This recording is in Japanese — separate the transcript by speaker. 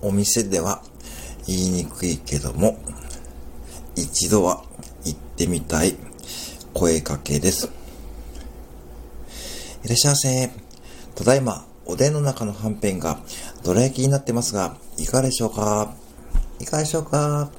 Speaker 1: お店では言いにくいけども、一度は行ってみたい声かけです。いらっしゃいませ。ただいま、おでんの中のはんぺんがどら焼きになってますが、いかがでしょうか？いかがでしょうか？